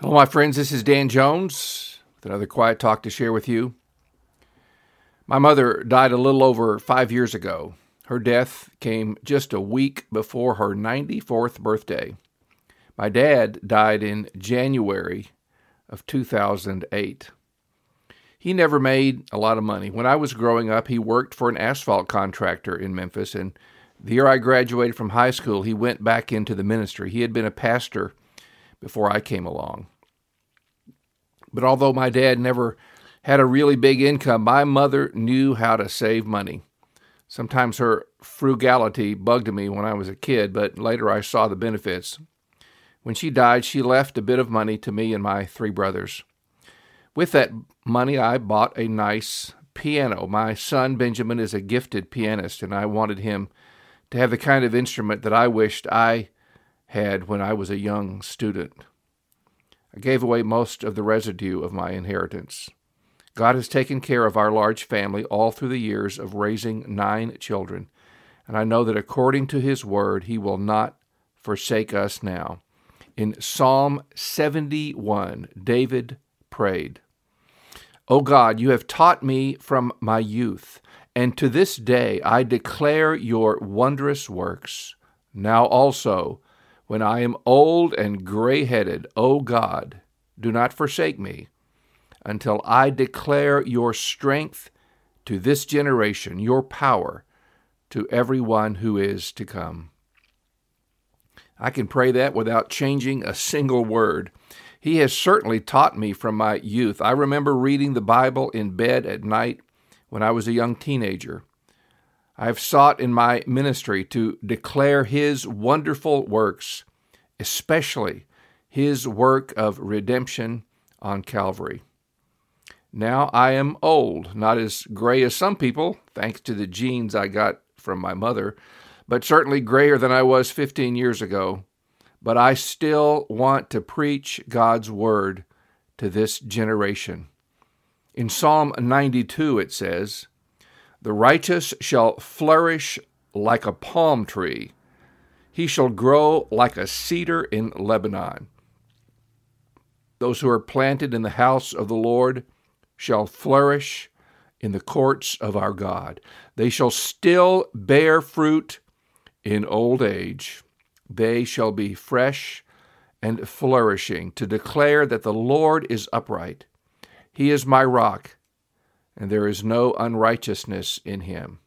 Hello, my friends. This is Dan Jones with another quiet talk to share with you. My mother died a little over five years ago. Her death came just a week before her 94th birthday. My dad died in January of 2008. He never made a lot of money. When I was growing up, he worked for an asphalt contractor in Memphis, and the year I graduated from high school, he went back into the ministry. He had been a pastor before I came along. But although my dad never had a really big income, my mother knew how to save money. Sometimes her frugality bugged me when I was a kid, but later I saw the benefits. When she died, she left a bit of money to me and my three brothers. With that money, I bought a nice piano. My son Benjamin is a gifted pianist, and I wanted him to have the kind of instrument that I wished I had when I was a young student. I gave away most of the residue of my inheritance. God has taken care of our large family all through the years of raising nine children, and I know that according to His word, He will not forsake us now. In Psalm 71, David prayed, O God, you have taught me from my youth, and to this day I declare your wondrous works. Now also, when I am old and gray headed, O God, do not forsake me until I declare your strength to this generation, your power to everyone who is to come. I can pray that without changing a single word. He has certainly taught me from my youth. I remember reading the Bible in bed at night when I was a young teenager. I have sought in my ministry to declare His wonderful works, especially His work of redemption on Calvary. Now I am old, not as gray as some people, thanks to the genes I got from my mother, but certainly grayer than I was 15 years ago. But I still want to preach God's word to this generation. In Psalm 92, it says, the righteous shall flourish like a palm tree. He shall grow like a cedar in Lebanon. Those who are planted in the house of the Lord shall flourish in the courts of our God. They shall still bear fruit in old age. They shall be fresh and flourishing to declare that the Lord is upright. He is my rock and there is no unrighteousness in him.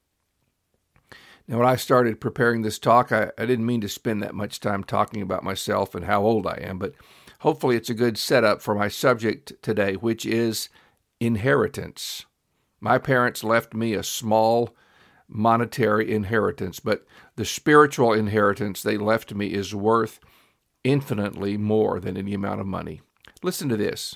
Now, when I started preparing this talk, I, I, didn't mean to spend that much time talking about myself and how old I am, but hopefully it's a good setup for my subject today, which is inheritance. My parents left me a small monetary inheritance, but the spiritual inheritance they left me is worth infinitely more than any amount of money. Listen to this.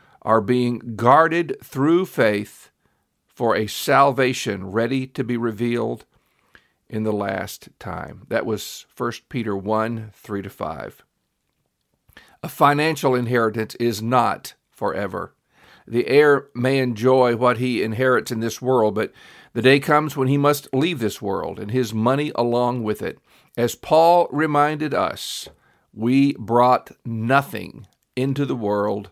are being guarded through faith for a salvation ready to be revealed in the last time. That was 1 Peter 1 3 to 5. A financial inheritance is not forever. The heir may enjoy what he inherits in this world, but the day comes when he must leave this world and his money along with it. As Paul reminded us, we brought nothing into the world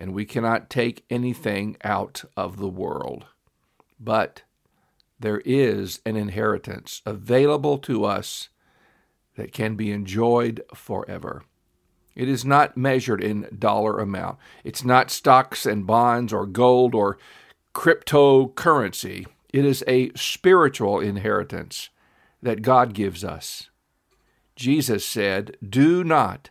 and we cannot take anything out of the world. But there is an inheritance available to us that can be enjoyed forever. It is not measured in dollar amount. It's not stocks and bonds or gold or cryptocurrency. It is a spiritual inheritance that God gives us. Jesus said, Do not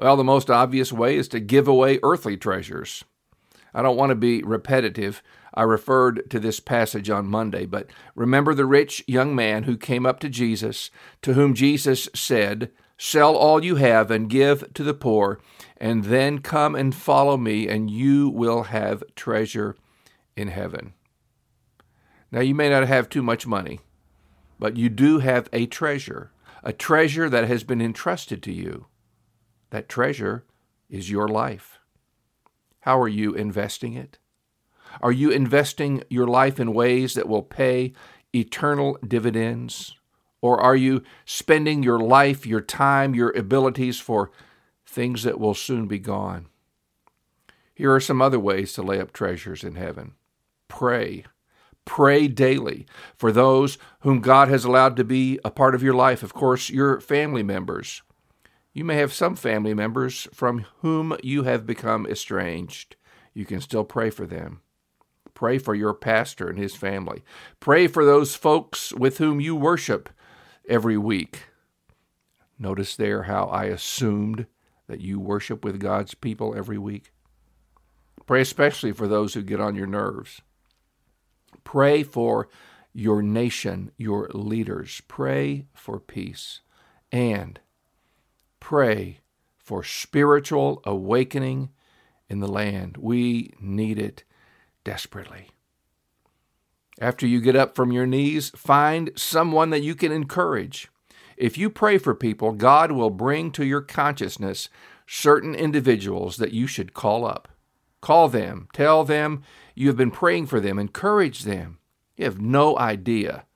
Well, the most obvious way is to give away earthly treasures. I don't want to be repetitive. I referred to this passage on Monday, but remember the rich young man who came up to Jesus, to whom Jesus said, Sell all you have and give to the poor, and then come and follow me, and you will have treasure in heaven. Now, you may not have too much money, but you do have a treasure, a treasure that has been entrusted to you. That treasure is your life. How are you investing it? Are you investing your life in ways that will pay eternal dividends? Or are you spending your life, your time, your abilities for things that will soon be gone? Here are some other ways to lay up treasures in heaven. Pray. Pray daily for those whom God has allowed to be a part of your life. Of course, your family members, you may have some family members from whom you have become estranged. You can still pray for them. Pray for your pastor and his family. Pray for those folks with whom you worship every week. Notice there how I assumed that you worship with God's people every week. Pray especially for those who get on your nerves. Pray for your nation, your leaders. Pray for peace. And pray for spiritual awakening in the land. We need it desperately. After you get up from your knees, find someone that you can encourage. If you pray for people, God will bring to your consciousness certain individuals that you should call up. Call them, tell them you have been praying for them, encourage them. You have no idea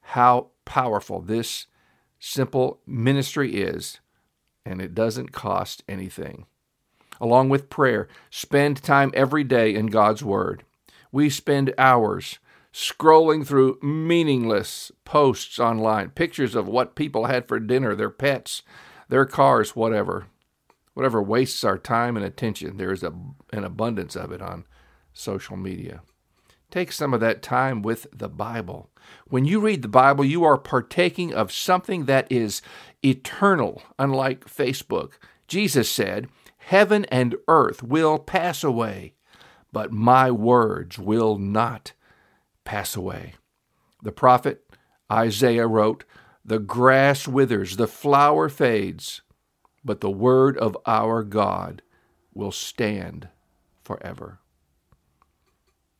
how powerful this simple ministry is and it doesn't cost anything. Along with prayer, spend time every day in God's Word. We spend hours scrolling through meaningless posts online, pictures of what people had for dinner, their pets, their cars, whatever. Whatever wastes our time and attention, there is a, an abundance of it on social media. Take some of that time with the Bible. When you read the Bible, you are partaking of something that is eternal, unlike Facebook. Jesus said, Heaven and earth will pass away, but my words will not pass away. The prophet Isaiah wrote, The grass withers, the flower fades, but the word of our God will stand forever.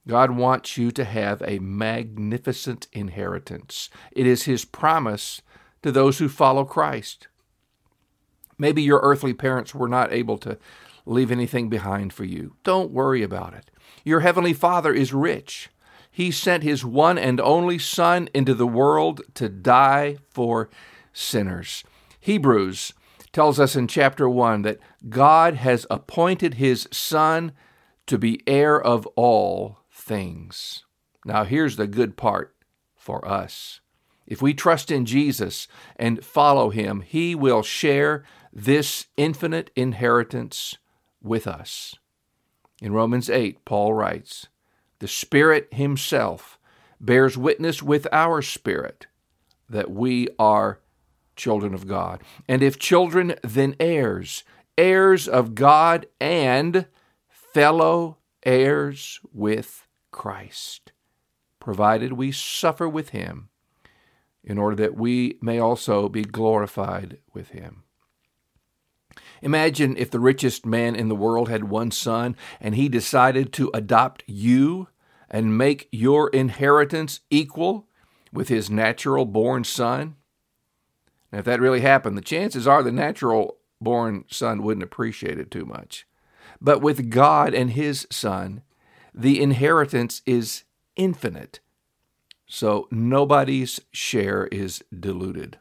God wants you to have a magnificent inheritance. It is His promise to those who follow Christ. Maybe your earthly parents were not able to leave anything behind for you. Don't worry about it. Your heavenly Father is rich. He sent His one and only Son into the world to die for sinners. Hebrews tells us in chapter 1 that God has appointed His Son to be heir of all things. Now, here's the good part for us. If we trust in Jesus and follow Him, He will share this infinite inheritance with us. In Romans 8, Paul writes, The Spirit Himself bears witness with our spirit that we are children of God. And if children, then heirs, heirs of God and fellow heirs with Christ, provided we suffer with him, in order that we may also be glorified with him. Imagine if the richest man in the world had one son and he decided to adopt you and make your inheritance equal with his natural born son. Now, if that really happened, the chances are the natural born son wouldn't appreciate it too much. But with God and his son, the inheritance is infinite. So nobody's share is diluted.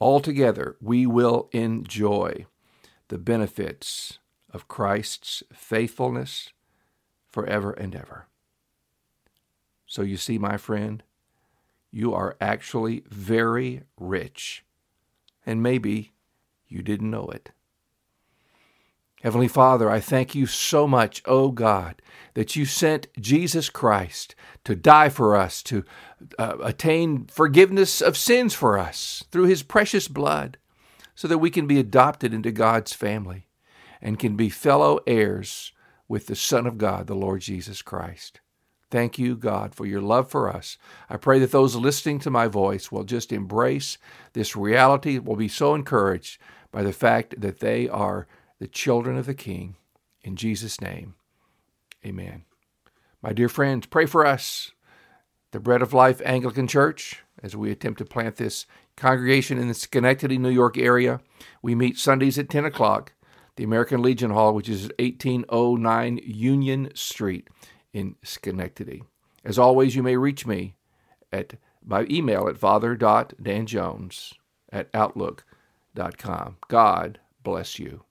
Altogether, we will enjoy the benefits of Christ's faithfulness forever and ever. So you see, my friend, you are actually very rich, and maybe you didn't know it. Heavenly Father, I thank you so much, O oh God, that you sent Jesus Christ to die for us, to uh, attain forgiveness of sins for us through his precious blood, so that we can be adopted into God's family and can be fellow heirs with the Son of God, the Lord Jesus Christ. Thank you, God, for your love for us. I pray that those listening to my voice will just embrace this reality, will be so encouraged by the fact that they are the children of the King. In Jesus' name, amen. My dear friends, pray for us, the Bread of Life Anglican Church, as we attempt to plant this congregation in the Schenectady, New York area. We meet Sundays at 10 o'clock, the American Legion Hall, which is 1809 Union Street in Schenectady. As always, you may reach me at by email at father.danjones at outlook.com. God bless you.